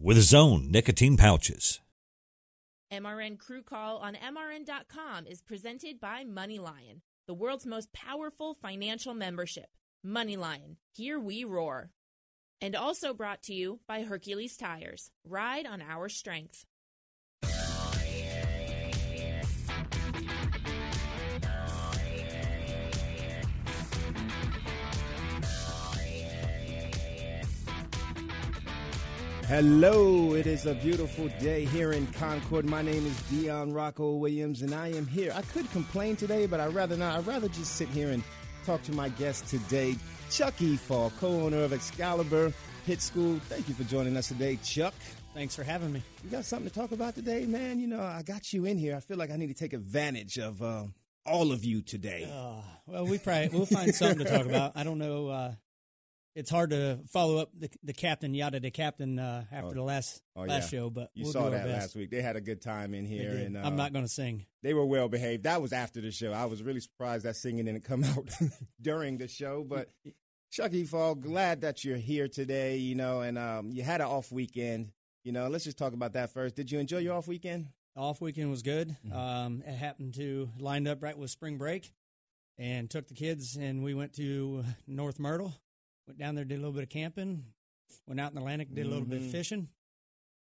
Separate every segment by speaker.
Speaker 1: with his own nicotine pouches.
Speaker 2: MRN Crew Call on MRN.com is presented by MoneyLion, the world's most powerful financial membership. MoneyLion, here we roar. And also brought to you by Hercules Tires. Ride on our strength.
Speaker 3: Hello, it is a beautiful day here in Concord. My name is Dion Rocko Williams, and I am here. I could complain today, but I'd rather not. I'd rather just sit here and talk to my guest today, Chuck E. Fall, co-owner of Xcalibur Pit School. Thank you for joining us today, Chuck.
Speaker 4: Thanks for having me.
Speaker 3: You got something to talk about today, man? You know, I got you in here. I feel like I need to take advantage of uh, all of you today.
Speaker 4: Uh, well, we probably we'll find something to talk about. I don't know. Uh, it's hard to follow up the, the captain yada the captain uh, after
Speaker 3: Oh.
Speaker 4: the last
Speaker 3: Oh,
Speaker 4: last
Speaker 3: yeah.
Speaker 4: show, but
Speaker 3: You
Speaker 4: we'll
Speaker 3: saw that last week. They had a good time in here, and uh,
Speaker 4: I'm not going to sing.
Speaker 3: they were well behaved. That was after the show. I was really surprised that singing didn't come out during the show. But Chuck Efaw, glad that you're here today. You know, and um, you had an off weekend. You know, let's just talk about that first. Did you enjoy your off weekend?
Speaker 4: Off weekend was good.
Speaker 3: Mm-hmm.
Speaker 4: Um, it happened to lined up right with spring break, and took the kids and we went to North Myrtle. Went down there, did a little bit of camping. Went out in the Atlantic, did a little bit of
Speaker 3: Mhm.
Speaker 4: fishing.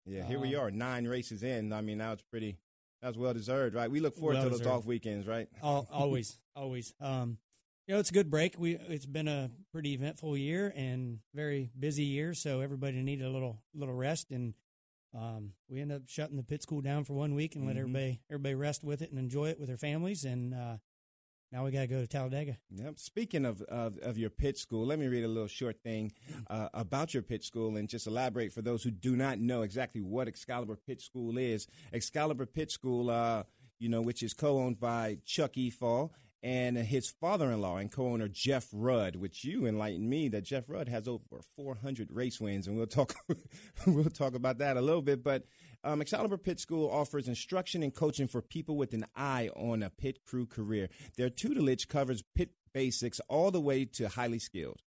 Speaker 3: Yeah, here we
Speaker 4: Um,
Speaker 3: are, nine races in. I mean, now it's pretty. That's well deserved, right? We look forward to those off weekends, right?
Speaker 4: Al always, always. Um, you know, it's a good break. We it's been a pretty eventful year and very busy year, so everybody needed a little little rest, and um, we ended up shutting the pit school down for one week and let
Speaker 3: Mhm.
Speaker 4: everybody everybody rest with it and enjoy it with their families. And uh, now we got to go to Talladega.
Speaker 3: Yep. Speaking of, of of your pit school, let me read a little short thing uh, about your pit school and just elaborate for those who do not know exactly what Xcalibur Pit School is. Xcalibur Pit School, uh, you know, which is co-owned by Chuck E. Fall and his father-in-law and co-owner Jeff Rudd, which you enlightened me that Jeff Rudd has over 400 race wins, and we'll talk we'll talk about that a little bit. But um, Xcalibur Pit School offers instruction and coaching for people with an eye on a pit crew career. Their tutelage covers pit basics all the way to highly skilled.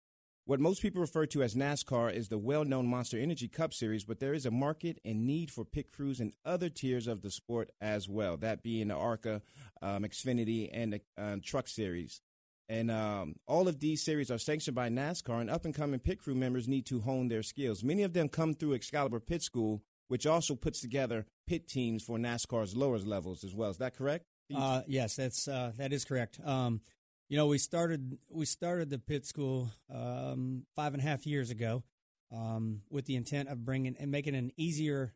Speaker 3: What most people refer to as NASCAR is the well known Monster Energy Cup Series, but there is a market and need for pit crews in other tiers of the sport as well, that being the ARCA, um, Xfinity, and the um, Truck Series. And um, all of these series are sanctioned by NASCAR, and up and coming pit crew members need to hone their skills. Many of them come through Xcalibur Pit School, which also puts together pit teams for NASCAR's lower levels as well. Is that correct?
Speaker 4: Uh, yes, that's uh, that is correct. Um, you know, we started we started the pit school um, five and a half years ago um, with the intent of bringing and making an easier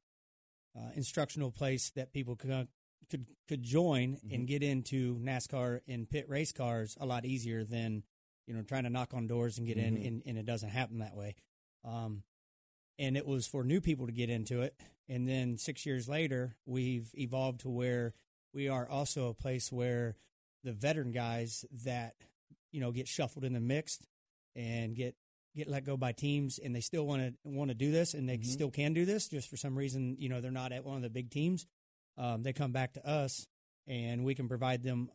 Speaker 4: uh, instructional place that people could could could join and get into NASCAR and pit race cars a lot easier than you know trying to knock on doors and get in,
Speaker 3: Mhm.
Speaker 4: and, and it doesn't happen that way. Um, and it was for new people to get into it. And then six years later, we've evolved to where we are also a place where the veteran guys that you know get shuffled in the mix and get get let go by teams, and they still want to want to do this, and they
Speaker 3: Mhm.
Speaker 4: still can do this. Just for some reason, you know, they're not at one of the big teams. Um, they come back to us, and we can provide them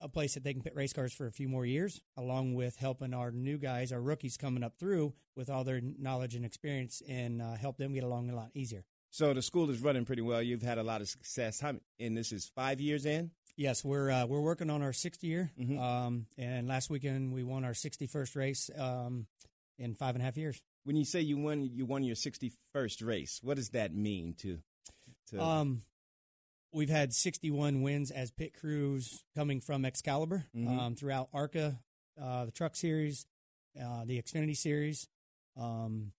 Speaker 4: a place that they can pit race cars for a few more years, along with helping our new guys, our rookies coming up through with all their knowledge and experience, and uh, help them get along a lot easier.
Speaker 3: So the school is running pretty well. You've had a lot of success. How, and this is five years in?
Speaker 4: Yes, we're uh, we're working on our sixth year,
Speaker 3: Mhm.
Speaker 4: um, and last weekend we won our sixty first race um, in five and a half years.
Speaker 3: When you say you won, you won your sixty first race. What does that mean to? to
Speaker 4: Um, we've had sixty one wins as pit crews coming from Xcalibur
Speaker 3: Mhm.
Speaker 4: um, throughout ARCA, uh, the Truck Series, uh, the Xfinity Series, um,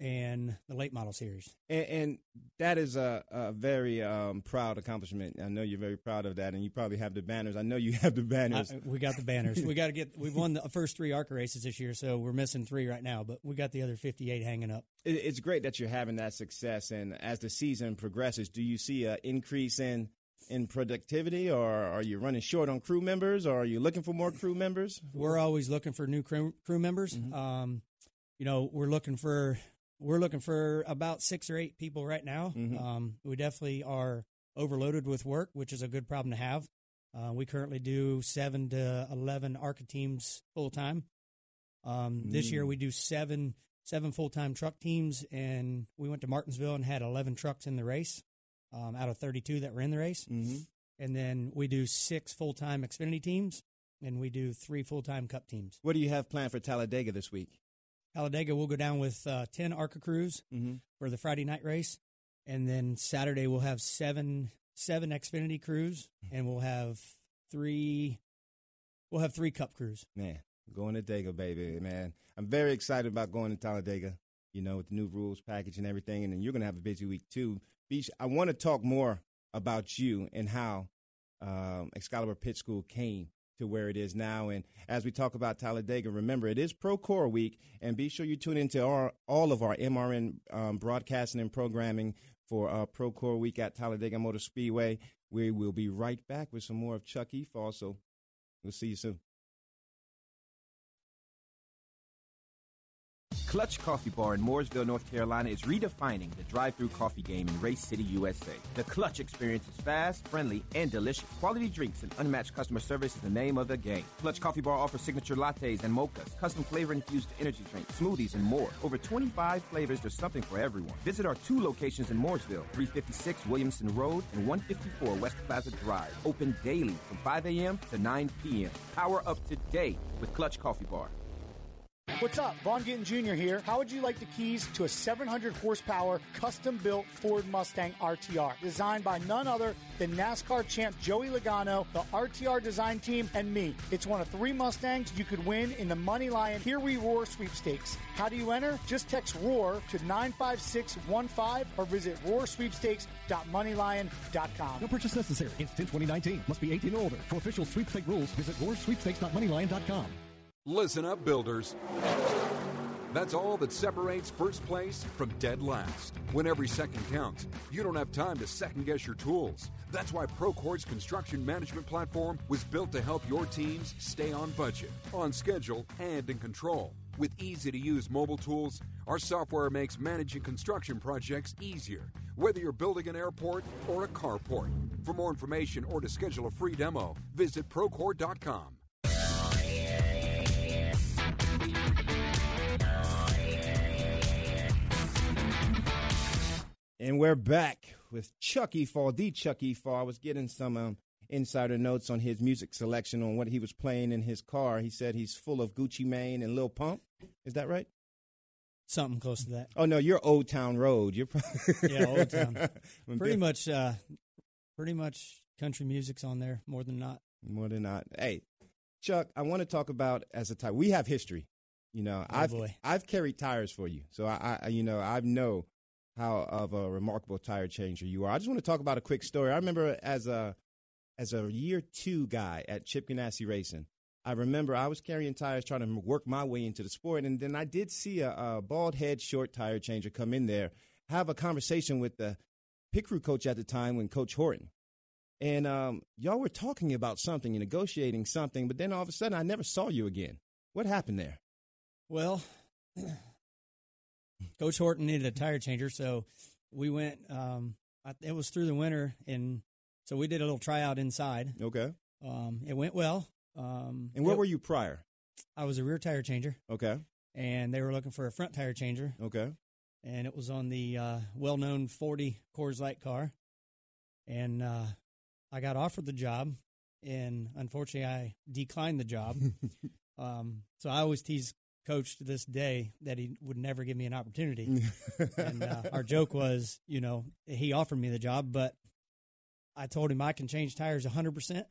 Speaker 4: and the late model series.
Speaker 3: And, and that is a, a very um, proud accomplishment. I know you're very proud of that, and you probably have the banners. I know you have the banners.
Speaker 4: we got the banners. we got to get. We've won the first three ARCA races this year, so we're missing three right now, but we got the other 58 hanging up.
Speaker 3: It, it's great that you're having that success, and as the season progresses, do you see an increase in in productivity, or are you running short on crew members, or are you looking for more crew members?
Speaker 4: We're always looking for new crew, crew members. Mm-hmm. Um, you know, we're looking for we're looking for about six or eight people right now. Mm-hmm. Um, we definitely are overloaded with work, which is a good problem to have. Uh, we currently do seven to eleven ARCA teams full time. Um, mm. This year mm. we do seven seven full time truck teams, and we went to Martinsville and had eleven trucks in the race um, out of thirty two that were in the race. Mm-hmm. And then we do six full time Xfinity teams, and we do three full time Cup teams.
Speaker 3: What do you have planned for Talladega this week?
Speaker 4: Talladega, we'll go down with uh, 10 ARCA crews mm-hmm. for the Friday night race. And then Saturday, we'll have seven seven Xfinity crews, and we'll have three we'll have three Cup crews.
Speaker 3: Man, going to Dega, baby, man. I'm very excited about going to Talladega, you know, with the new rules package and everything. And then you're going to have a busy week, too. Beach, I want to talk more about you and how um, Xcalibur Pit School came to where it is now. And as we talk about Talladega, remember it is Procore Week, and be sure you tune into our, all of our MRN um, broadcasting and programming for uh, Procore Week at Talladega Motor Speedway. We will be right back with some more of Chuck Efaw. So we'll see you soon.
Speaker 5: Clutch Coffee Bar in Mooresville, North Carolina is redefining the drive-through coffee game in Race City, USA. The Clutch experience is fast, friendly, and delicious. Quality drinks and unmatched customer service is the name of the game. Clutch Coffee Bar offers signature lattes and mochas, custom flavor-infused energy drinks, smoothies, and more. Over 25 flavors, there's something for everyone. Visit our two locations in Mooresville, 356 Williamson Road and 154 West Plaza Drive. Open daily from 5 a.m. to 9 p.m. Power up today with Clutch Coffee Bar.
Speaker 6: What's up? Vaughn Gittin Jr. here. How would you like the keys to a 700 horsepower custom built Ford Mustang RTR designed by none other than NASCAR champ Joey Logano, the RTR design team, and me? It's one of three Mustangs you could win in the Money Lion Here We Roar sweepstakes. How do you enter? Just text ROAR to 95615 or visit roarsweepstakes.moneylion.com.
Speaker 7: No purchase necessary. Instant 2019. Must be 18 or older. For official sweepstake rules, visit roarsweepstakes.moneylion.com.
Speaker 8: Listen up, builders. That's all that separates first place from dead last. When every second counts, you don't have time to second guess your tools. That's why Procore's construction management platform was built to help your teams stay on budget, on schedule, and in control. With easy to use mobile tools, our software makes managing construction projects easier, whether you're building an airport or a carport. For more information or to schedule a free demo, visit Procore.com.
Speaker 3: And we're back with Chuck Efaw, the Chuck Efaw. I was getting some um, insider notes on his music selection on what he was playing in his car. He said he's full of Gucci Mane and Lil Pump. Is that right?
Speaker 4: Something close to that.
Speaker 3: Oh no, you're Old Town Road. You're
Speaker 4: probably yeah, Old Town. pretty much, uh, pretty much country music's on there more than not.
Speaker 3: More than not. Hey, Chuck, I want to talk about as a tire. We have history. You know,
Speaker 4: oh,
Speaker 3: I've
Speaker 4: boy.
Speaker 3: I've carried tires for you, so I, I you know I know how of a remarkable tire changer you are. I just want to talk about a quick story. I remember as a as a year two guy at Chip Ganassi Racing. I remember I was carrying tires trying to work my way into the sport, and then I did see a, a bald head short tire changer come in there, have a conversation with the pit crew coach at the time when Coach Horton. And um, y'all were talking about something, and negotiating something, but then all of a sudden I never saw you again. What happened there?
Speaker 4: Well, Coach Horton needed a tire changer, so we went. Um, it was through the winter, and so we did a little tryout inside.
Speaker 3: Okay.
Speaker 4: Um, it went well. Um,
Speaker 3: and where
Speaker 4: it,
Speaker 3: were you prior?
Speaker 4: I was a rear tire changer.
Speaker 3: Okay.
Speaker 4: And they were looking for a front tire changer.
Speaker 3: Okay.
Speaker 4: And it was on the uh, well-known 40 Coors Light car, and uh, I got offered the job, and unfortunately, I declined the job. um, so I always tease coach to this day that he would never give me an opportunity. and uh, our joke was, you know, he offered me the job, but I told him I can change tires 100%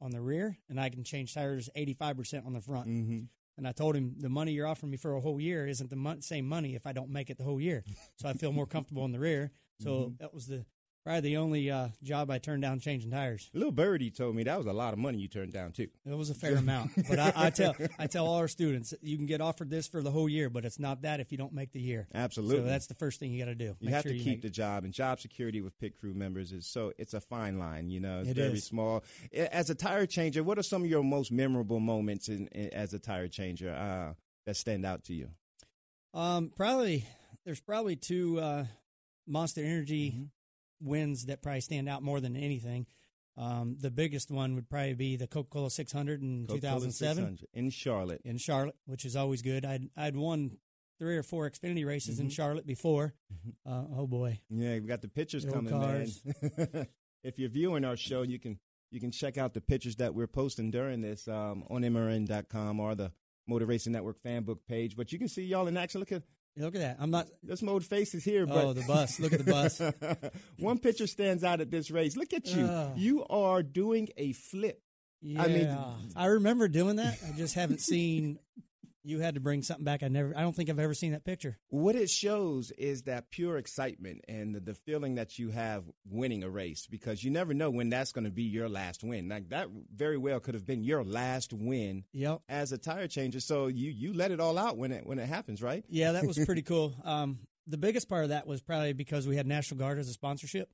Speaker 4: on the rear and I can change tires 85% on the front.
Speaker 3: Mm-hmm.
Speaker 4: And I told him the money you're offering me for a whole year isn't the mon- same money if I don't make it the whole year. So I feel more comfortable in the rear. So
Speaker 3: Mm-hmm.
Speaker 4: that was the probably the only uh, job I turned down changing tires.
Speaker 3: Little birdie told me that was a lot of money you turned down too.
Speaker 4: It was a fair amount, but I, I tell I tell all our students you can get offered this for the whole year, but it's not that if you don't make the year.
Speaker 3: Absolutely.
Speaker 4: So that's the first thing you got to do.
Speaker 3: You have
Speaker 4: sure
Speaker 3: to
Speaker 4: you
Speaker 3: keep
Speaker 4: make-
Speaker 3: the job, and job security with pit crew members is so it's a fine line. You know, it's
Speaker 4: It
Speaker 3: very
Speaker 4: is.
Speaker 3: small. As a tire changer, what are some of your most memorable moments in, in as a tire changer uh, that stand out to you?
Speaker 4: Um, probably there's probably two uh, Monster Energy
Speaker 3: Mm-hmm.
Speaker 4: Wins that probably stand out more than anything. Um, the biggest one would probably be the Coca Cola 600 in
Speaker 3: Coca-Cola
Speaker 4: 2007
Speaker 3: 600 in Charlotte.
Speaker 4: in Charlotte, which is always good. I'd I'd won three or four Xfinity races
Speaker 3: Mm-hmm.
Speaker 4: in Charlotte before. Uh, oh boy,
Speaker 3: Yeah, we've got the pictures
Speaker 4: The
Speaker 3: coming, man. if you're viewing our show, you can you can check out the pictures that we're posting during this um, on MRN.com or the Motor Racing Network fan book page. But you can see y'all in action. Look at
Speaker 4: look at that! I'm not.
Speaker 3: There's mode faces here, but
Speaker 4: Oh, the bus. Look at the bus.
Speaker 3: One picture stands out at this race. Look at you.
Speaker 4: Ah.
Speaker 3: You are doing a flip.
Speaker 4: Yeah,
Speaker 3: I mean-
Speaker 4: I remember doing that. I just haven't seen. You had to bring something back. I never. I don't think I've ever seen that picture.
Speaker 3: What it shows is that pure excitement and the, the feeling that you have winning a race because you never know when that's going to be your last win. Like that very well could have been your last win
Speaker 4: Yep.
Speaker 3: as a tire changer. So you you let it all out when it when it happens, right?
Speaker 4: Yeah, that was pretty cool. Um, the biggest part of that was probably because we had National Guard as a sponsorship,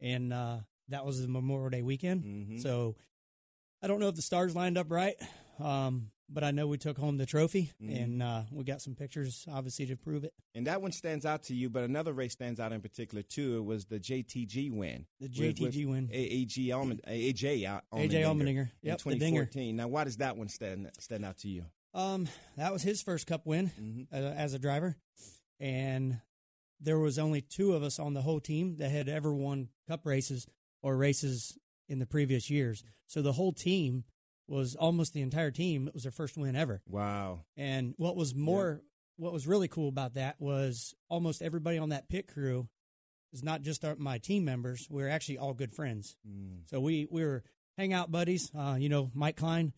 Speaker 4: and uh, that was the Memorial Day weekend.
Speaker 3: Mhm.
Speaker 4: So I don't know if the stars lined up right, um, but I know we took home the trophy,
Speaker 3: Mhm.
Speaker 4: and uh, we got some pictures, obviously, to prove it.
Speaker 3: And that one stands out to you, but another race stands out in particular too. It was the JTG win.
Speaker 4: The
Speaker 3: with- with
Speaker 4: JTG win.
Speaker 3: AAG Almond, AJ
Speaker 4: AJ Allmendinger.
Speaker 3: in
Speaker 4: Yep, the
Speaker 3: 2014. Now, why does that one stand stand out to you?
Speaker 4: Um, that was his first Cup win
Speaker 3: Mhm.
Speaker 4: uh, as a driver, and there was only two of us on the whole team that had ever won Cup races or races in the previous years. So the whole team was almost the entire team. It was their first win ever.
Speaker 3: Wow.
Speaker 4: And what was more, what was really cool about that was almost everybody on that pit crew is not just our, my team members. We are actually all good friends.
Speaker 3: Mm.
Speaker 4: So we we were hangout buddies. Uh, you know, Mike Klein,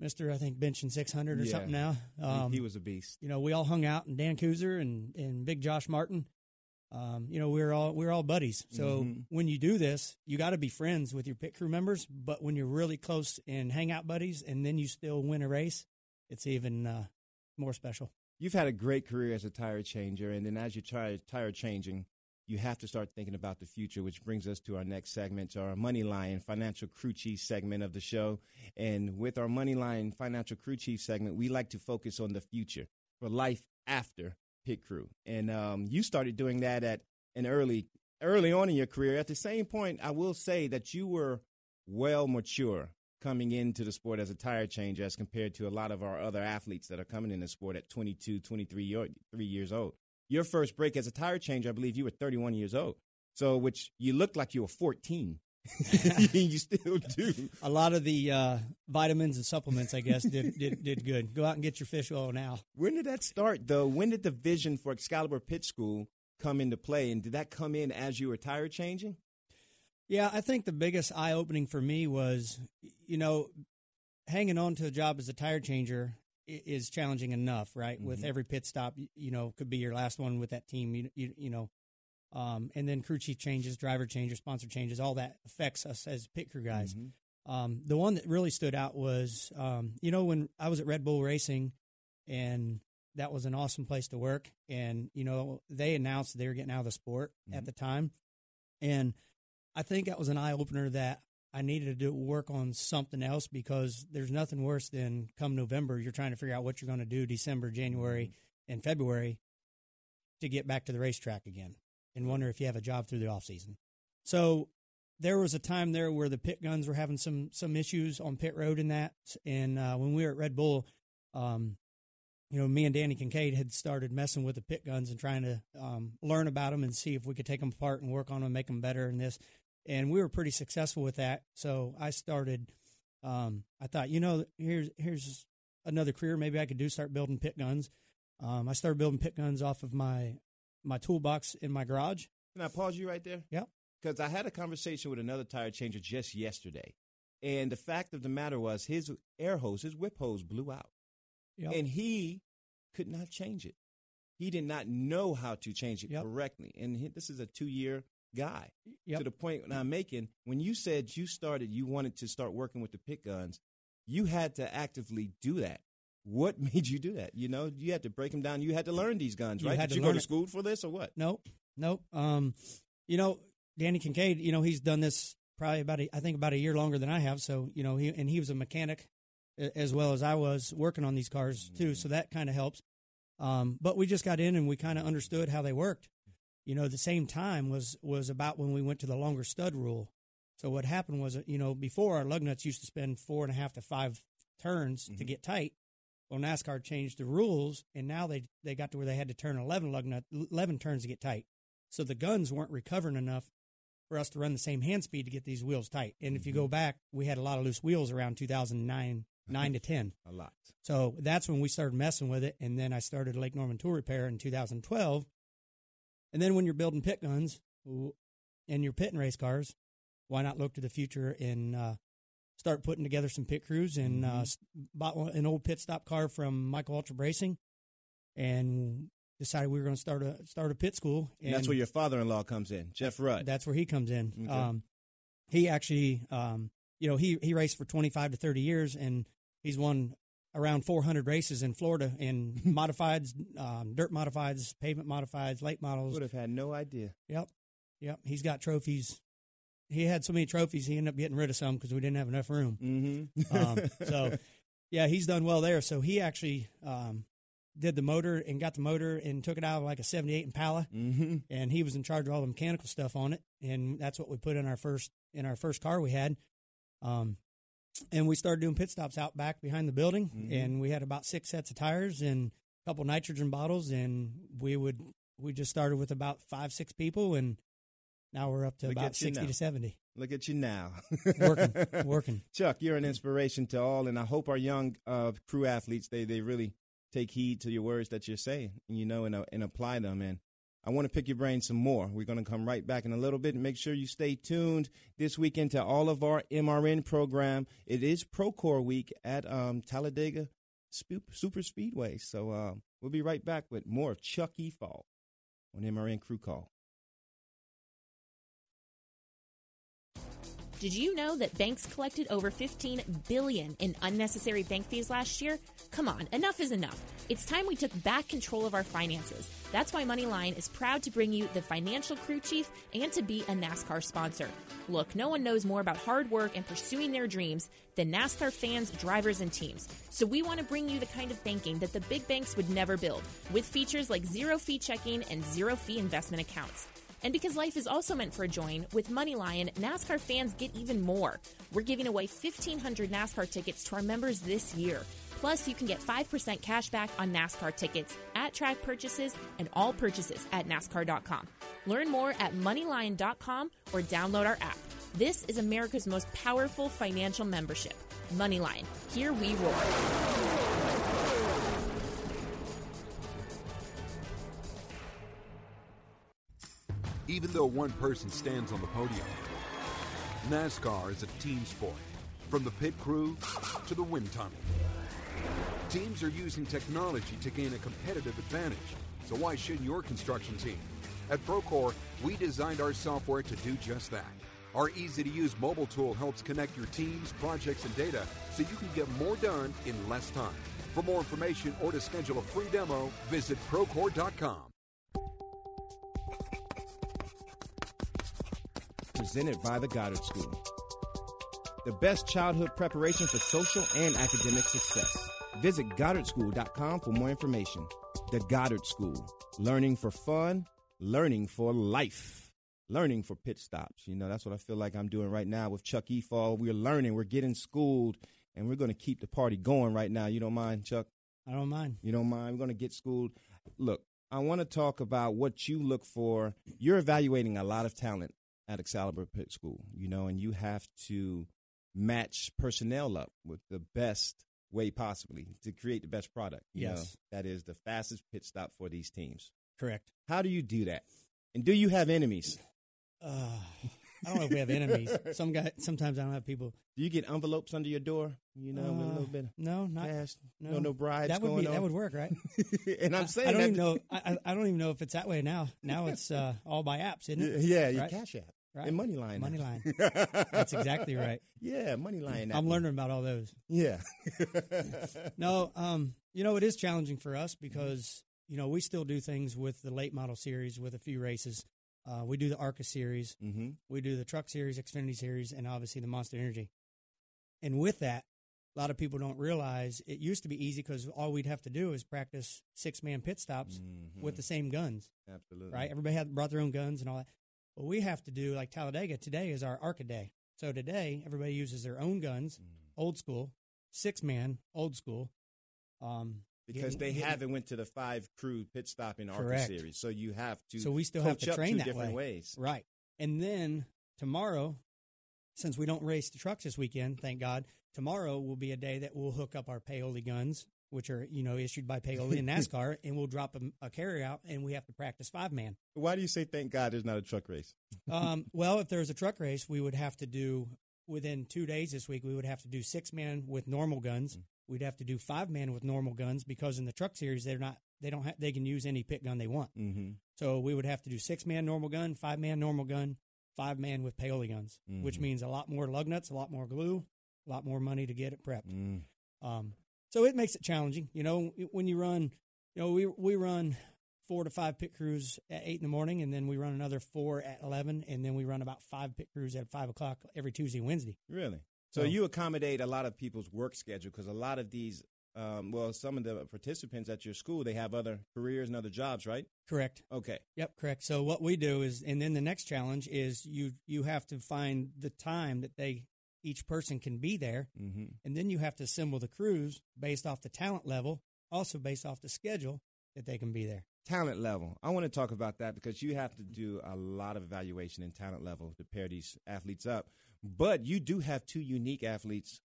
Speaker 4: Mister, I think benching six hundred or
Speaker 3: Yeah.
Speaker 4: something now.
Speaker 3: He-
Speaker 4: Um,
Speaker 3: he was a beast.
Speaker 4: you know, we all hung out, and Dan Kuzer and and Big Josh Martin. Um, you know, we we're all we we're all buddies. So
Speaker 3: Mhm.
Speaker 4: when you do this, you got to be friends with your pit crew members. But when you're really close and hangout buddies, and then you still win a race, it's even uh, more special.
Speaker 3: You've had a great career as a tire changer, and then as you try tire changing, you have to start thinking about the future, which brings us to our next segment, our MoneyLion Financial Crew Chief segment of the show. And with our MoneyLion Financial Crew Chief segment, we like to focus on the future for life after crew. And um, you started doing that at an early early on in your career. At the same point, I will say that you were well mature coming into the sport as a tire changer as compared to a lot of our other athletes that are coming in the sport at 22, 23 year, three years old. Your first break as a tire changer, I believe you were 31 years old. So, which you looked like you were 14. you still do.
Speaker 4: A lot of the uh, vitamins and supplements, I guess, did, did did good. Go out and get your fish oil now.
Speaker 3: When did that start, though? When did the vision for Xcalibur Pit School come into play? And did that come in as you were tire changing?
Speaker 4: Yeah, I think the biggest eye opening for me was, you know, hanging on to a job as a tire changer is challenging enough, right? With
Speaker 3: Mhm.
Speaker 4: every pit stop, you know, could be your last one with that team, you, you, you know, um, and then crew chief changes, driver changes, sponsor changes, all that affects us as pit crew guys.
Speaker 3: Mhm.
Speaker 4: Um, the one that really stood out was, um, you know, when I was at Red Bull Racing, and that was an awesome place to work. And you know, they announced they were getting out of the sport at the time, and I think that was an eye opener that I needed to do work on something else because there's nothing worse than come November you're trying to figure out what you're going to do December, January, and February to get back to the racetrack again and wonder if you have a job through the off season. So there was a time there where the pit guns were having some some issues on pit road and that. And uh, when we were at Red Bull, um, you know, me and Danny Kincaid had started messing with the pit guns and trying to um, learn about them and see if we could take them apart and work on them, make them better, and this. And we were pretty successful with that. So I started. Um, I thought, you know, here's here's another career maybe I could do. Start building pit guns. Um, I started building pit guns off of my my toolbox in my garage.
Speaker 3: Can I pause you right there?
Speaker 4: Yeah.
Speaker 3: Because I had a conversation with another tire changer just yesterday. And the fact of the matter was his air hose, his whip hose blew out.
Speaker 4: Yep.
Speaker 3: and he could not change it. He did not know how to change it
Speaker 4: Yep.
Speaker 3: correctly. And he, this is a two year guy.
Speaker 4: Yep.
Speaker 3: To the point I'm making, when you said you started, you wanted to start working with the pit guns, you had to actively do that. What made you do that? You know, you had to break them down. You had to learn these guns,
Speaker 4: You
Speaker 3: right?
Speaker 4: had
Speaker 3: Did you go to
Speaker 4: it.
Speaker 3: school for this or what?
Speaker 4: Nope, nope. Um, you know, Danny Kincaid. You know, he's done this probably about a, I think about a year longer than I have. So you know, he and he was a mechanic as well as I was working on these cars too. So that kind of helps. Um, but we just got in and we kind of understood how they worked. You know, the same time was was about when we went to the longer stud rule. So what happened was, you know, before our lug nuts used to spend four and a half to five turns to get tight. Well, NASCAR changed the rules, and now they they got to where they had to turn eleven lug nut eleven turns to get tight. So the guns weren't recovering enough for us to run the same hand speed to get these wheels tight. And if you go back, we had a lot of loose wheels around 2009, nine to ten.
Speaker 3: A lot.
Speaker 4: So that's when we started messing with it. And then I started Lake Norman Tool Repair in 2012. And then when you're building pit guns and you're pitting race cars, why not look to the future in uh, start putting together some pit crews? And uh, bought one, an old pit stop car from Michael Waltrip Racing, and decided we were going to start a start a pit school.
Speaker 3: And that's where your father in law comes in, Jeff Rudd.
Speaker 4: That's where he comes in.
Speaker 3: Okay.
Speaker 4: Um, he actually, um, you know, he he raced for 25 to 30 years, and he's won around 400 races in Florida in modifieds, um, dirt modifieds, pavement modifieds, late models.
Speaker 3: would have had no idea.
Speaker 4: Yep, yep. He's got trophies. He had so many trophies, he ended up getting rid of some because we didn't have enough room.
Speaker 3: Mm-hmm.
Speaker 4: Um, so, yeah, he's done well there. So he actually um, did the motor and got the motor and took it out of like a 78 Impala
Speaker 3: mm-hmm.
Speaker 4: and he was in charge of all the mechanical stuff on it, and that's what we put in our first in our first car we had. Um, and we started doing pit stops out back behind the building,
Speaker 3: Mhm.
Speaker 4: and we had about six sets of tires and a couple nitrogen bottles, and we would we just started with about five six people, and now we're up to
Speaker 3: Look
Speaker 4: about sixty
Speaker 3: now.
Speaker 4: to seventy.
Speaker 3: Look at you now.
Speaker 4: Working, working.
Speaker 3: Chuck, you're an inspiration to all, and I hope our young uh, crew athletes they they really take heed to your words that you're saying, you know, and uh, and apply them. And I want to pick your brain some more. We're going to come right back in a little bit. and Make sure you stay tuned this weekend to all of our MRN program. It is Procore Week at um, Talladega Super Speedway, so um, we'll be right back with more of Chuck E. Fall on MRN Crew Call.
Speaker 2: Did you know that banks collected over 15 billion in unnecessary bank fees last year? Come on, enough is enough. It's time we took back control of our finances. That's why MoneyLion is proud to bring you the financial crew chief and to be a NASCAR sponsor. Look, no one knows more about hard work and pursuing their dreams than NASCAR fans, drivers, and teams. So we want to bring you the kind of banking that the big banks would never build, with features like zero fee checking and zero fee investment accounts. And because life is also meant for a join, with MoneyLion, NASCAR fans get even more. We're giving away 1,500 NASCAR tickets to our members this year. Plus, you can get 5% cash back on NASCAR tickets, at track purchases, and all purchases at NASCAR.com. Learn more at MoneyLion.com or download our app. This is America's most powerful financial membership. MoneyLion. Here we roar.
Speaker 8: Even though one person stands on the podium, NASCAR is a team sport. From the pit crew to the wind tunnel. Teams are using technology to gain a competitive advantage. So why shouldn't your construction team? At Procore, we designed our software to do just that. Our easy to use mobile tool helps connect your teams, projects, and data so you can get more done in less time. For more information or to schedule a free demo, visit Procore.com.
Speaker 3: presented by the Goddard School. The best childhood preparation for social and academic success. Visit GoddardSchool.com for more information. The Goddard School. Learning for fun, learning for life, learning for pit stops. You know, that's what I feel like I'm doing right now with Chuck E. Fall. We're learning, we're getting schooled, and we're going to keep the party going right now. You don't mind, Chuck?
Speaker 4: I don't mind.
Speaker 3: You don't mind? We're going to get schooled. Look, I want to talk about what you look for. You're evaluating a lot of talent at Xcalibur Pit School, you know, and you have to match personnel up with the best way possibly to create the best product. You
Speaker 4: Yes.
Speaker 3: know, that is the fastest pit stop for these teams.
Speaker 4: Correct.
Speaker 3: How do you do that? And do you have enemies?
Speaker 4: Uh, I don't know if we have enemies. Some guy. Sometimes I don't have people.
Speaker 3: Do you get envelopes under your door? You know, with a
Speaker 4: Uh,
Speaker 3: little bit
Speaker 4: No, not
Speaker 3: cash.
Speaker 4: no.
Speaker 3: No, no bribes
Speaker 4: That would be
Speaker 3: on.
Speaker 4: that would work, right?
Speaker 3: and I'm saying
Speaker 4: I don't even know. I, I- I don't even know if it's that way now. Now it's uh, all by apps, isn't it?
Speaker 3: Yeah, your
Speaker 4: Right.
Speaker 3: cash app
Speaker 4: Right.
Speaker 3: and MoneyLion.
Speaker 4: Money line. That's exactly right.
Speaker 3: Yeah, MoneyLion.
Speaker 4: I'm learning about all those.
Speaker 3: Yeah.
Speaker 4: No, um, you know, it is challenging for us because, you know, we still do things with the late model series with a few races. Uh, we do the ARCA series,
Speaker 3: mm-hmm.
Speaker 4: we do the truck series, Xfinity series, and obviously the Monster Energy. And with that, a lot of people don't realize it used to be easy because all we'd have to do is practice six man pit stops
Speaker 3: Mm-hmm.
Speaker 4: with the same guns,
Speaker 3: Absolutely.
Speaker 4: right? Everybody had brought their own guns and all that. What we have to do, like Talladega, today is our ARCA day. So today, everybody uses their own guns, old school, six man, old school. Um,
Speaker 3: Because
Speaker 4: getting-
Speaker 3: they
Speaker 4: getting-
Speaker 3: haven't went to the five crew pit stop in ARCA series, so you have to.
Speaker 4: So we still have to train that
Speaker 3: different
Speaker 4: way.
Speaker 3: ways.
Speaker 4: Right. And then tomorrow, since we don't race the trucks this weekend, thank God, tomorrow will be a day that we'll hook up our Paoli guns, which are, you know, issued by Paoli and NASCAR, and we'll drop a, a carry out and we have to practice five man.
Speaker 3: Why do you say thank God there's not a truck race?
Speaker 4: Um, well, if there's a truck race, we would have to do within two days this week. We would have to do six man with normal guns. We'd have to do five man with normal guns because in the truck series they're not they don't ha- they can use any pit gun they want.
Speaker 3: Mm-hmm.
Speaker 4: So we would have to do six man normal gun, five man normal gun, five man with paoli guns, which
Speaker 3: Mhm.
Speaker 4: means a lot more lug nuts, a lot more glue, a lot more money to get it prepped.
Speaker 3: Mm.
Speaker 4: Um, so it makes it challenging. You know, when you run, you know, we we run four to five pit crews at eight in the morning, and then we run another four at eleven, and then we run about five pit crews at five o'clock every Tuesday and Wednesday.
Speaker 3: Really? So,
Speaker 4: So-
Speaker 3: you accommodate a lot of people's work schedule because a lot of these, um, well, some of the participants at your school they have other careers and other jobs, right?
Speaker 4: Correct.
Speaker 3: Okay.
Speaker 4: Yep, correct. So what we do is, and then the next challenge is you you have to find the time that they each person can be there,
Speaker 3: Mm-hmm.
Speaker 4: and then you have to assemble the crews based off the talent level, also based off the schedule that they can be there.
Speaker 3: Talent level. I want to talk about that because you have to do a lot of evaluation in talent level to pair these athletes up. But you do have two unique athletes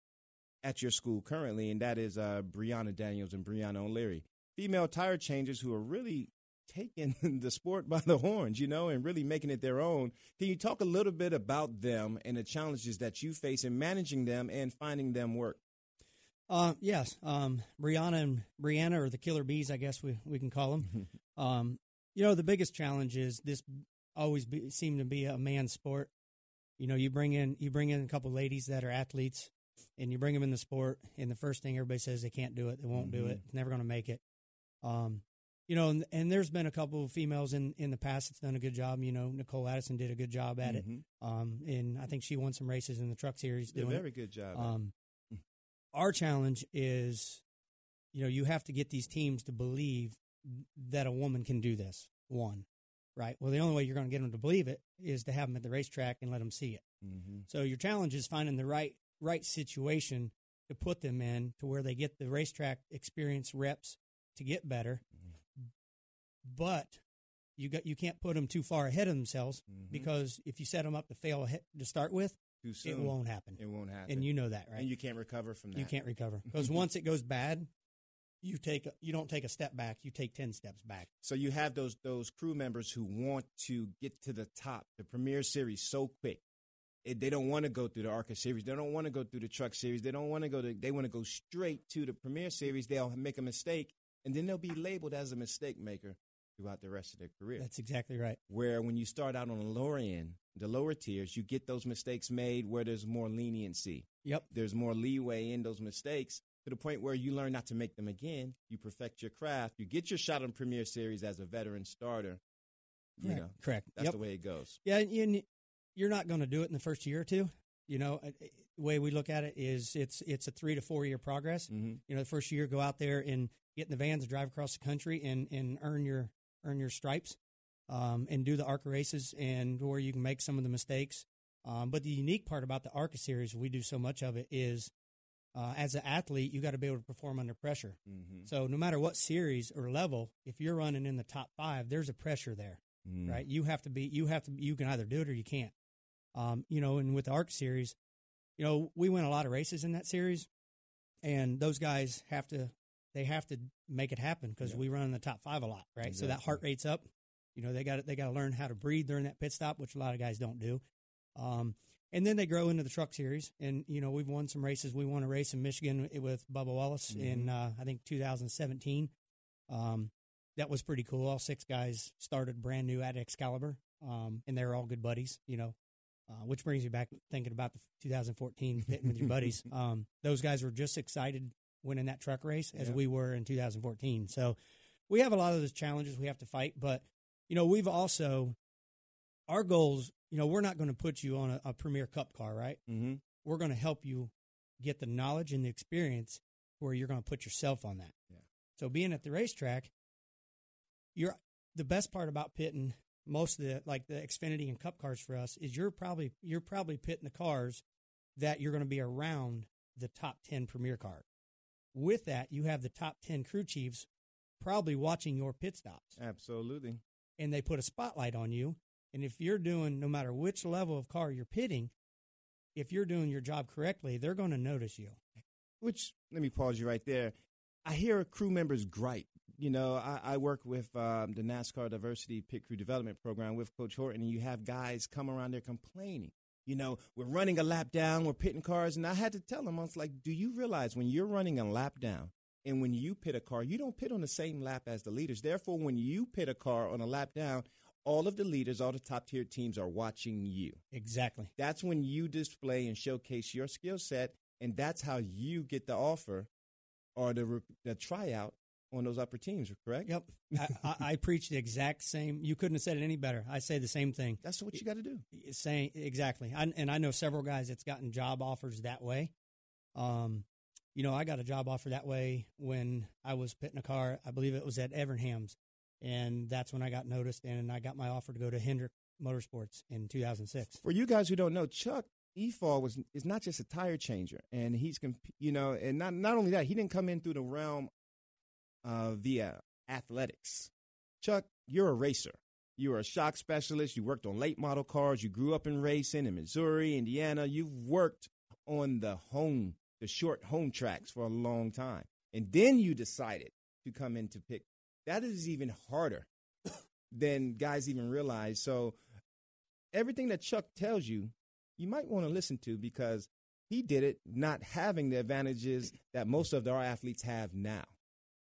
Speaker 3: at your school currently, and that is uh, Brehanna Daniels and Brianna O'Leary, female tire changers who are really taking the sport by the horns, you know, and really making it their own. Can you talk a little bit about them and the challenges that you face in managing them and finding them work?
Speaker 4: Uh, yes, um, Brianna and Brianna, or the Killer Bees, I guess we we can call them. um, you know, the biggest challenge is this always be, seem to be a man's sport. You know, you bring in you bring in a couple ladies that are athletes, and you bring them in the sport, and the first thing everybody says they can't do it, they won't do
Speaker 3: Mhm.
Speaker 4: it, never going to make it. Um, you know, and, and there's been a couple of females in in the past that's done a good job. You know, Nicole Addison did a good job at
Speaker 3: Mhm.
Speaker 4: it. Um, and I think she won some races in the truck series.
Speaker 3: Did a
Speaker 4: doing it.
Speaker 3: very good job.
Speaker 4: Um, our challenge is, you know, you have to get these teams to believe that a woman can do this. One, right? Well, the only way you're going to get them to believe it is to have them at the racetrack and let them see it.
Speaker 3: Mhm.
Speaker 4: So your challenge is finding the right right situation to put them in to where they get the racetrack experience reps to get better. But you got you can't put them too far ahead of themselves
Speaker 3: Mhm.
Speaker 4: because if you set them up to fail to start with,
Speaker 3: Too
Speaker 4: it won't happen.
Speaker 3: It won't happen.
Speaker 4: And you know that, right?
Speaker 3: And you can't recover from that.
Speaker 4: You can't recover because once it goes bad, you take a, you don't take a step back. You take ten steps back.
Speaker 3: So you have those those crew members who want to get to the top, the Premier Series, so quick. It, they don't want to go through the ARCA Series. They don't want to go through the Truck Series. They don't want to go to. They want to go straight to the Premier Series. They'll make a mistake, and then they'll be labeled as a mistake maker throughout the rest of their career.
Speaker 4: That's exactly right.
Speaker 3: where when you start out on the lower end, the lower tiers, you get those mistakes made where there's more leniency.
Speaker 4: Yep.
Speaker 3: There's more leeway in those mistakes to the point where you learn not to make them again. You perfect your craft. You get your shot on Premier Series as a veteran starter. You
Speaker 4: Correct.
Speaker 3: know,
Speaker 4: Correct.
Speaker 3: that's
Speaker 4: yep.
Speaker 3: the way it goes.
Speaker 4: Yeah, and you're not going to do it in the first year or two. You know, uh, the way we look at it is it's it's a three to four year progress.
Speaker 3: Mm-hmm.
Speaker 4: You know, the first year, go out there and get in the vans, and drive across the country, and and earn your earn your stripes, um, and do the ARCA races, and where you can make some of the mistakes. Um, but the unique part about the ARCA series, we do so much of it, is uh, as an athlete, you got to be able to perform under pressure.
Speaker 3: Mm-hmm.
Speaker 4: So no matter what series or level, if you're running in the top five, there's a pressure there
Speaker 3: Mm-hmm.
Speaker 4: right? You have to be, you have to, you can either do it or you can't. Um, you know, and with the ARC series, you know, we win a lot of races in that series, and those guys have to, they have to make it happen because
Speaker 3: Yeah.
Speaker 4: we run in the top five a lot, right? So that heart rate's up. You know, they got they got to learn how to breathe during that pit stop, which a lot of guys don't do. Um, and then they grow into the truck series, and you know we've won some races. We won a race in Michigan with Bubba Wallace
Speaker 3: Mm-hmm.
Speaker 4: in uh, I think 2017. Um, that was pretty cool. All six guys started brand new at Xcalibur, um, and they're all good buddies. You know, uh, which brings me back thinking about the 2014 pitting with your buddies. Um, those guys were just excited winning that truck race as
Speaker 3: Yeah.
Speaker 4: we were in 2014. So we have a lot of those challenges we have to fight, but you know we've also our goals. You know, we're not going to put you on a, a premier cup car, right?
Speaker 3: Mm-hmm.
Speaker 4: We're going to help you get the knowledge and the experience where you're going to put yourself on that.
Speaker 3: Yeah.
Speaker 4: So being at the racetrack, you're the best part about pitting most of the like the Xfinity and Cup cars for us is you're probably you're probably pitting the cars that you're going to be around the top 10 premier car. With that, you have the top 10 crew chiefs probably watching your pit stops
Speaker 3: Absolutely.
Speaker 4: and they put a spotlight on you. And if you're doing, no matter which level of car you're pitting, if you're doing your job correctly, they're going to notice you.
Speaker 3: Which let me pause you right there. I hear crew members gripe. You know, I, I work with um, the NASCAR Diversity Pit Crew Development Program with Coach Horton, and you have guys come around there complaining. You know, we're running a lap down, we're pitting cars, and I had to tell them, I was like, do you realize when you're running a lap down and when you pit a car, you don't pit on the same lap as the leaders. Therefore, when you pit a car on a lap down, all of the leaders, all the top tier teams are watching you.
Speaker 4: Exactly.
Speaker 3: That's when you display and showcase your skill set, and that's how you get the offer or the the tryout on those upper teams. Correct?
Speaker 4: Yep. I, I, I preach the exact same. You couldn't have said it any better. I say the same thing.
Speaker 3: That's what you got to do.
Speaker 4: Saying exactly. I, and I know several guys that's gotten job offers that way. Um, you know, I got a job offer that way when I was pitting a car. I believe it was at Evernham's, and that's when I got noticed, and I got my offer to go to Hendrick Motorsports in 2006.
Speaker 3: For you guys who don't know, Chuck Efaw was is not just a tire changer, and he's you know, and not not only that, he didn't come in through the realm uh, via athletics. Chuck, you're a racer. You are a shock specialist. You worked on late model cars. You grew up in racing in Missouri, Indiana. You've worked on the home, the short home tracks for a long time, and then you decided to come in to pick. That is even harder than guys even realize. So everything that Chuck tells you, you might want to listen to because he did it not having the advantages that most of our athletes have now.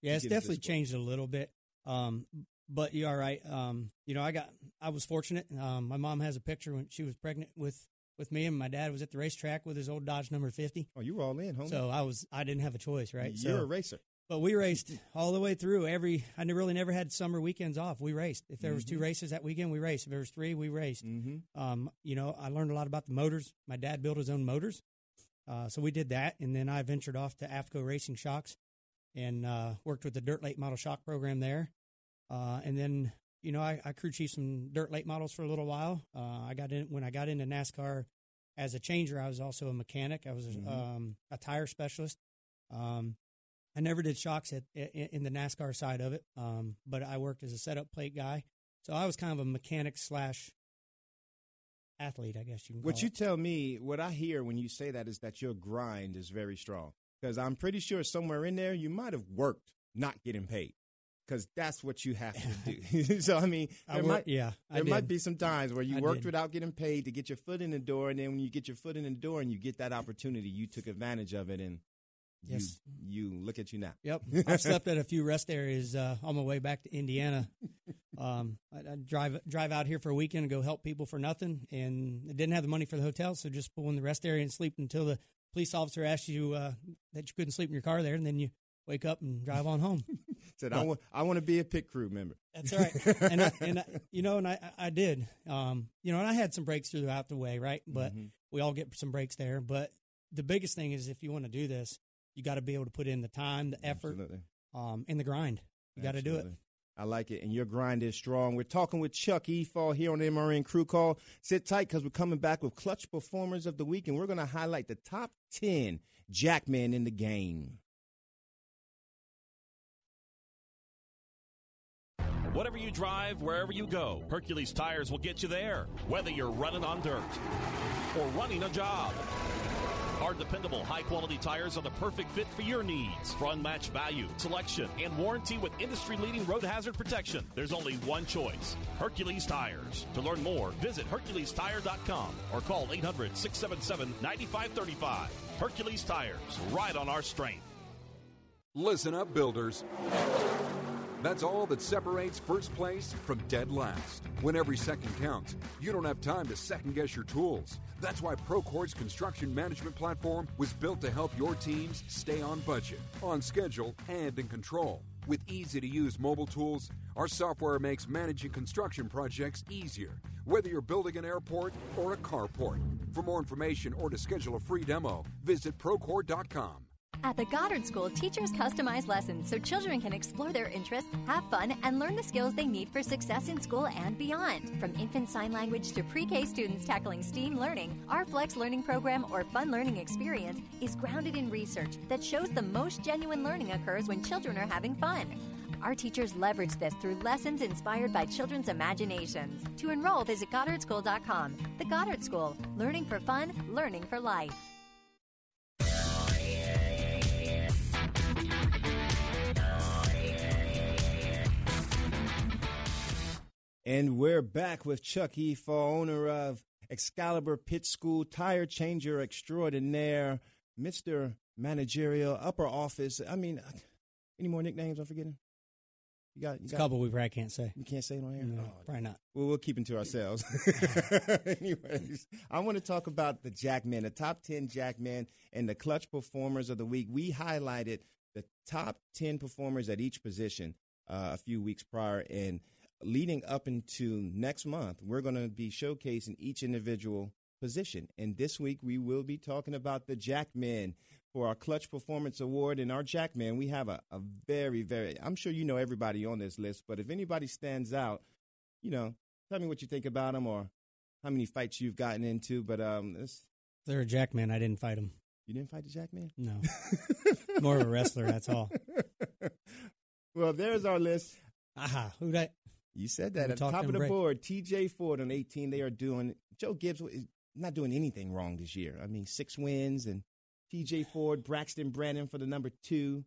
Speaker 4: Yeah, it's definitely changed a little bit. Um, but you're all right. Um, you know, I got, I was fortunate. Um, my mom has a picture when she was pregnant with, with me, and my dad was at the racetrack with his old Dodge number 50.
Speaker 3: Oh, you were all in, homie.
Speaker 4: So I was, I didn't have a choice, right?
Speaker 3: You're
Speaker 4: so,
Speaker 3: a racer.
Speaker 4: but we raced all the way through every, I really never had summer weekends off. We raced. If there was two races that weekend, we raced. If there was three, we raced.
Speaker 3: Mm-hmm.
Speaker 4: Um, you know, I learned a lot about the motors. My dad built his own motors. Uh, so we did that. And then I ventured off to AFCO Racing Shocks and uh, worked with the dirt late model shock program there. Uh, and then, you know, I, I crew chief some dirt late models for a little while. Uh, I got in when I got into NASCAR as a changer. I was also a mechanic. I was a,
Speaker 3: Mhm.
Speaker 4: um, a tire specialist. Um, I never did shocks at, in, in the NASCAR side of it, um, but I worked as a setup plate guy. So I was kind of a mechanic slash athlete, I guess you can call
Speaker 3: What you
Speaker 4: it.
Speaker 3: tell me, what I hear when you say that is that your grind is very strong. Because I'm pretty sure somewhere in there you might have worked not getting paid. Because that's what you have to do. so I mean,
Speaker 4: I
Speaker 3: there
Speaker 4: work-
Speaker 3: might
Speaker 4: yeah, I
Speaker 3: there might be some times where you
Speaker 4: I
Speaker 3: worked
Speaker 4: did.
Speaker 3: without getting paid to get your foot in the door, and then when you get your foot in the door and you get that opportunity, you took advantage of it, and you,
Speaker 4: Yes.
Speaker 3: you look at you now.
Speaker 4: Yep, I've slept at a few rest areas uh, on my way back to Indiana. Um, I, I drive drive out here for a weekend and go help people for nothing, and I didn't have the money for the hotel, so just pull in the rest area and sleep until the police officer asked you uh, that you couldn't sleep in your car there, and then you wake up and drive on home.
Speaker 3: Said I
Speaker 4: But-
Speaker 3: want I want to be a pit crew member.
Speaker 4: That's all right. and I, and I, you know, and I I did. Um, you know, and I had some breaks throughout the way, right? But
Speaker 3: Mhm.
Speaker 4: we all get some breaks there. But the biggest thing is if you want to do this, you got to be able to put in the time, the effort, um, and the grind. You got to do it.
Speaker 3: I like it, and your grind is strong. We're talking with Chuck Efaw here on the MRN Crew Call. Sit tight because we're coming back with clutch performers of the week, and we're going to highlight the top ten Jackmen in the game.
Speaker 9: Whatever you drive, wherever you go, Hercules Tires will get you there, whether you're running on dirt or running a job. Our dependable, high quality tires are the perfect fit for your needs. For unmatched value, selection, and warranty with industry leading road hazard protection, there's only one choice Hercules Tires. To learn more, visit HerculesTire.com or call 800 677 9535. Hercules Tires, right on our strength.
Speaker 8: Listen up, builders. That's all that separates first place from dead last. When every second counts, you don't have time to second guess your tools. That's why Procore's construction management platform was built to help your teams stay on budget, on schedule, and in control. With easy to use mobile tools, our software makes managing construction projects easier, whether you're building an airport or a carport. For more information or to schedule a free demo, visit Procore.com.
Speaker 10: At the Goddard School, teachers customize lessons so children can explore their interests, have fun, and learn the skills they need for success in school and beyond. From infant sign language to pre K students tackling STEAM learning, our Flex Learning Program or Fun Learning Experience is grounded in research that shows the most genuine learning occurs when children are having fun. Our teachers leverage this through lessons inspired by children's imaginations. To enroll, visit GoddardSchool.com. The Goddard School, learning for fun, learning for life.
Speaker 3: And we're back with Chuck Efaw, owner of Xcalibur Pit School, tire changer extraordinaire, Mr. Managerial, upper office. I mean, any more nicknames I'm forgetting? You got, you
Speaker 4: It's
Speaker 3: got
Speaker 4: a couple we probably can't say.
Speaker 3: You can't say it on here?
Speaker 4: No,
Speaker 3: Oh,
Speaker 4: probably not.
Speaker 3: well, we'll keep them to ourselves. Anyways, I want to talk about the Jackmen, the top 10 Jackmen and the clutch performers of the week. We highlighted the top 10 performers at each position uh, a few weeks prior. And leading up into next month, we're going to be showcasing each individual position. And this week, we will be talking about the Jackman for our Clutch Performance Award. And our Jackman, we have a, a very, very, I'm sure you know everybody on this list, but if anybody stands out, you know, tell me what you think about them or how many fights you've gotten into. But um, it's,
Speaker 4: They're a jackman. I didn't fight him.
Speaker 3: you didn't fight the Jackman?
Speaker 4: No. More of a wrestler, that's all.
Speaker 3: well, there's our list.
Speaker 4: Aha. Who that?
Speaker 3: You said that at the top of the
Speaker 4: break.
Speaker 3: board. TJ Ford on 18. They are doing. Joe Gibbs is not doing anything wrong this year. I mean, six wins and TJ Ford, Braxton Brandon for the number two,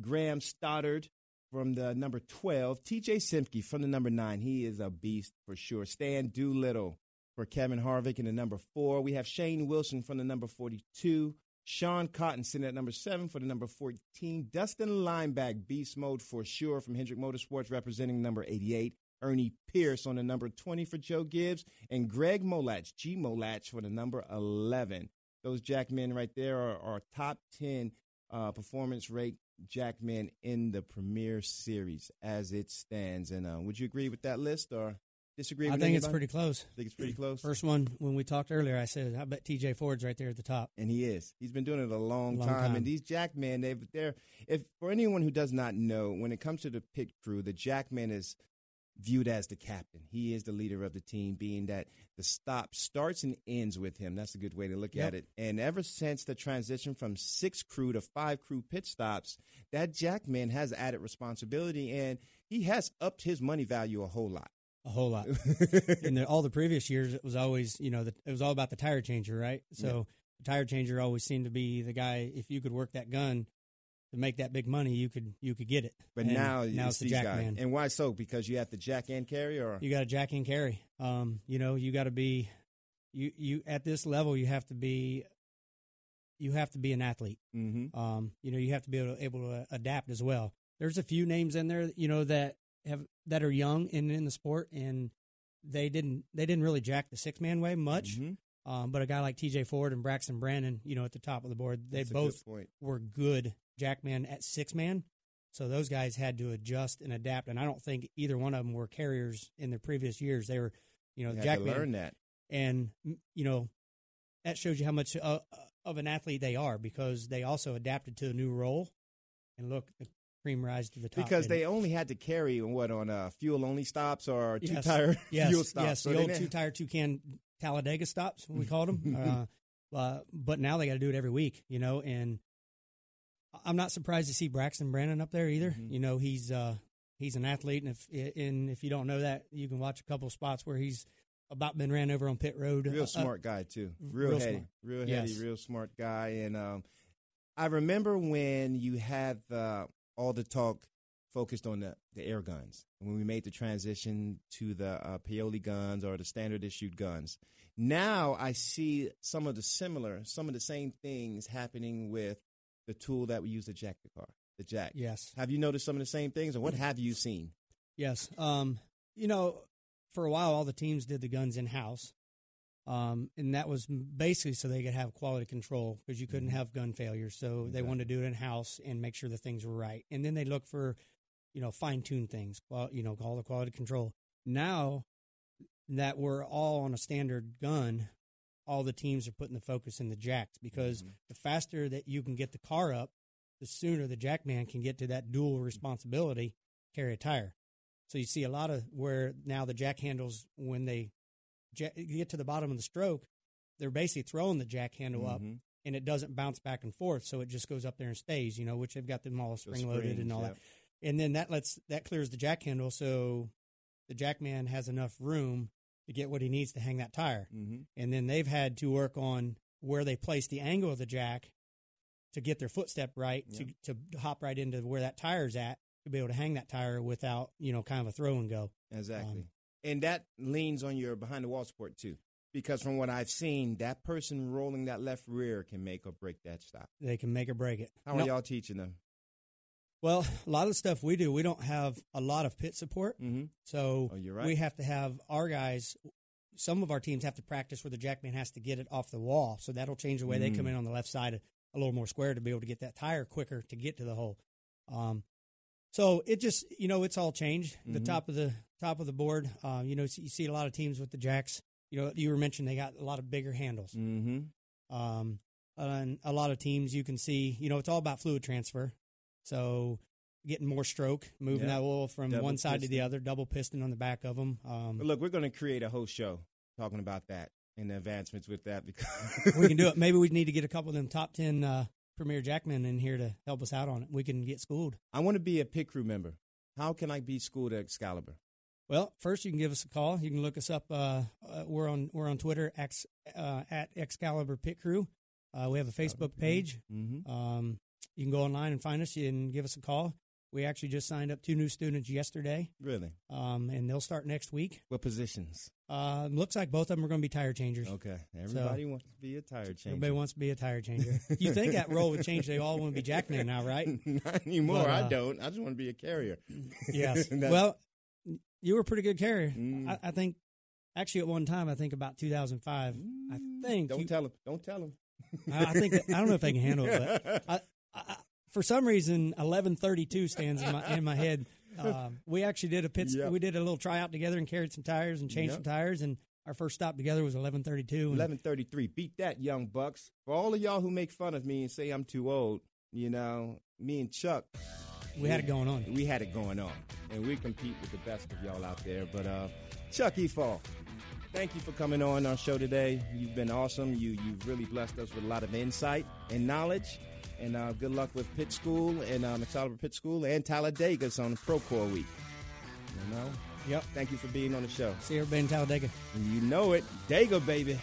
Speaker 3: Graham Stoddard from the number 12, TJ Semke from the number nine. He is a beast for sure. Stan Doolittle for Kevin Harvick in the number four. We have Shane Wilson from the number 42. Sean Cotton sitting at number seven for the number 14. Dustin Lineback, beast mode for sure from Hendrick Motorsports representing number 88. Ernie Pierce on the number 20 for Joe Gibbs. And Greg Molach, G Molach for the number 11. Those jack men right there are our top 10 uh, performance rate jack men in the Premier Series as it stands. And uh, would you agree with that list or disagree
Speaker 4: I think it's pretty close.
Speaker 3: I think it's pretty close?
Speaker 4: First one, when we talked earlier, I said, I bet TJ Ford's right there at the top.
Speaker 3: and he is. He's been doing it a long,
Speaker 4: Long
Speaker 3: time.
Speaker 4: time.
Speaker 3: And these Jackmen, they've they're if for anyone who does not know, when it comes to the pit crew, the Jackman is viewed as the captain. He is the leader of the team, being that the stop starts and ends with him. That's a good way to look
Speaker 4: Yep.
Speaker 3: at it. And ever since the transition from six crew to five crew pit stops, that Jackman has added responsibility and he has upped his money value a whole lot.
Speaker 4: A whole lot. In the, all the previous years, it was always, you know, the, it was all about the tire changer, right? So the tire changer always seemed to be the guy. If you could work that gun to make that big money, you could you could get it.
Speaker 3: But
Speaker 4: And
Speaker 3: now,
Speaker 4: now it's the jack
Speaker 3: guys.
Speaker 4: man.
Speaker 3: And why so? Because you have the jack and carry or
Speaker 4: You got to jack and carry. Um, you know, you got to be, you you at this level, you have to be, you have to be an athlete.
Speaker 3: mm-hmm.
Speaker 4: Um, you know, you have to be able to, able to adapt as well. There's a few names in there, you know, that have that are young and in the sport, and they didn't they didn't really jack the six man way much.
Speaker 3: Mhm.
Speaker 4: Um, but a guy like T.J. Ford and Braxton Brandon, you know, at the top of the board, they
Speaker 3: That's a good
Speaker 4: both were good jackman at six man. So those guys had to adjust and adapt, and I don't think either one of them were carriers in their previous years. They were, you know,
Speaker 3: You
Speaker 4: jackman
Speaker 3: learn that.
Speaker 4: and you know that shows you how much uh, of an athlete they are because they also adapted to a new role and look the cream rise to the top
Speaker 3: Because they
Speaker 4: it?
Speaker 3: only had to carry what on uh, fuel only stops or two
Speaker 4: Yes.
Speaker 3: tire
Speaker 4: yes,
Speaker 3: fuel stops.
Speaker 4: yes
Speaker 3: So
Speaker 4: the old two tire two can Talladega stops we called them uh, uh, but now they got to do it every week you know and I'm not surprised to see Braxton Brandon up there either
Speaker 3: Mhm.
Speaker 4: you know he's uh, he's an athlete and if and if you don't know that you can watch a couple spots where he's about been ran over on pit road.
Speaker 3: Real
Speaker 4: Uh,
Speaker 3: smart guy too. Real,
Speaker 4: real
Speaker 3: heady,
Speaker 4: smart.
Speaker 3: real heady,
Speaker 4: Yes.
Speaker 3: real smart guy. And um, I remember when you had uh, all the talk focused on the, the air guns when we made the transition to the uh, Paoli guns or the standard issued guns. Now I see some of the similar, some of the same things happening with the tool that we use to jack the car, the jack.
Speaker 4: Yes.
Speaker 3: Have you noticed some of the same things, or what have you seen?
Speaker 4: Yes. Um, you know, for a while, all the teams did the guns in house. Um, and that was basically so they could have quality control because you couldn't have gun failures. So they wanted to do it in house and make sure the things were right. And then they look for, you know, fine tune things, well, you know, all the quality control. Now that we're all on a standard gun, all the teams are putting the focus in the jacks because the faster that you can get the car up, the sooner the jackman can get to that dual responsibility, carry a tire. So you see a lot of where now the jack handles when they ja- get to the bottom of the stroke, they're basically throwing the jack handle up
Speaker 3: Mhm.
Speaker 4: and it doesn't bounce back and forth, so it just goes up there and stays. You know, which they've got them all
Speaker 3: The
Speaker 4: spring loaded and all that, and then that lets that clears the jack handle, so the jackman has enough room to get what he needs to hang that tire.
Speaker 3: Mhm.
Speaker 4: And then they've had to work on where they place the angle of the jack to get their footstep right to, to hop right into where that tire's at to be able to hang that tire without you know kind of a throw and go.
Speaker 3: Exactly.
Speaker 4: Um,
Speaker 3: and that leans on your behind the wall support too. Because from what I've seen, that person rolling that left rear can make or break that stop.
Speaker 4: They can make or break it.
Speaker 3: How are
Speaker 4: No-
Speaker 3: y'all teaching them?
Speaker 4: Well, a lot of the stuff we do, we don't have a lot of pit support.
Speaker 3: Mm-hmm.
Speaker 4: So
Speaker 3: Oh, you're right.
Speaker 4: we have to have our guys. Some of our teams have to practice where the jackman has to get it off the wall. So that'll change the way they come
Speaker 3: Mm.
Speaker 4: in on the left side a, little more square to be able to get that tire quicker to get to the hole. Um, so it just you know it's all changed. The
Speaker 3: Mhm.
Speaker 4: top of the top of the board. Uh, you know you see a lot of teams with the jacks. You know you were mentioning they got a lot of bigger handles.
Speaker 3: Mm-hmm.
Speaker 4: Um, and a lot of teams you can see, you know, it's all about fluid transfer. So getting more stroke, moving
Speaker 3: Yeah.
Speaker 4: that oil from
Speaker 3: Double
Speaker 4: one side to the other, double piston on the back of them. Um,
Speaker 3: look, we're going to create a whole show talking about that and the advancements with that because
Speaker 4: we can do it. Maybe we need to get a couple of them top 10 uh, Premier Jackmen in here to help us out on it. We can get schooled.
Speaker 3: I want to be a pit crew member. How can I be schooled at Xcalibur?
Speaker 4: Well, first you can give us a call. You can look us up. Uh, uh, we're on we're on Twitter X, uh, at Xcalibur Pit Crew. Uh, we have a Facebook page.
Speaker 3: Mm-hmm.
Speaker 4: Um, you can go online and find us and give us a call. We actually just signed up two new students yesterday,
Speaker 3: Really?
Speaker 4: um, and they'll start next week.
Speaker 3: What positions?
Speaker 4: Uh, looks like both of them are going to be tire changers.
Speaker 3: Okay. Everybody wants to be a tire changer.
Speaker 4: Everybody wants to be a tire changer. you think that role would change? They all want to be jackman now, right?
Speaker 3: Not anymore.
Speaker 4: But,
Speaker 3: I
Speaker 4: uh,
Speaker 3: don't. I just want to be a carrier.
Speaker 4: Yes. Well, you were a pretty good carrier.
Speaker 3: Mm.
Speaker 4: I, I think, actually, at one time, I think about 2005. I think.
Speaker 3: Don't
Speaker 4: you-
Speaker 3: tell him. Don't tell him.
Speaker 4: I, I think that, I don't know if they can handle it, but I, I, for some reason, 1132 stands in my in my head. Um, we actually did a pit.
Speaker 3: Yep.
Speaker 4: We did a little tryout together and carried some tires and changed
Speaker 3: Yep.
Speaker 4: some tires. And our first stop together was eleven thirty-two.
Speaker 3: Eleven thirty-three. Beat that, young bucks. For all of y'all who make fun of me and say I'm too old, you know, me and Chuck,
Speaker 4: We had it going on.
Speaker 3: we had it going on. And we compete with the best of y'all out there. But uh, Chuck Efaw, thank you for coming on our show today. You've been awesome. You, you've really blessed us with a lot of insight and knowledge. And uh, good luck with Pit School and um, Xcalibur Pit School and Talladega's on the Procore Week. You know?
Speaker 4: Yep.
Speaker 3: Thank you for being on the show.
Speaker 4: See everybody in Talladega.
Speaker 3: And you know it. Dega, baby.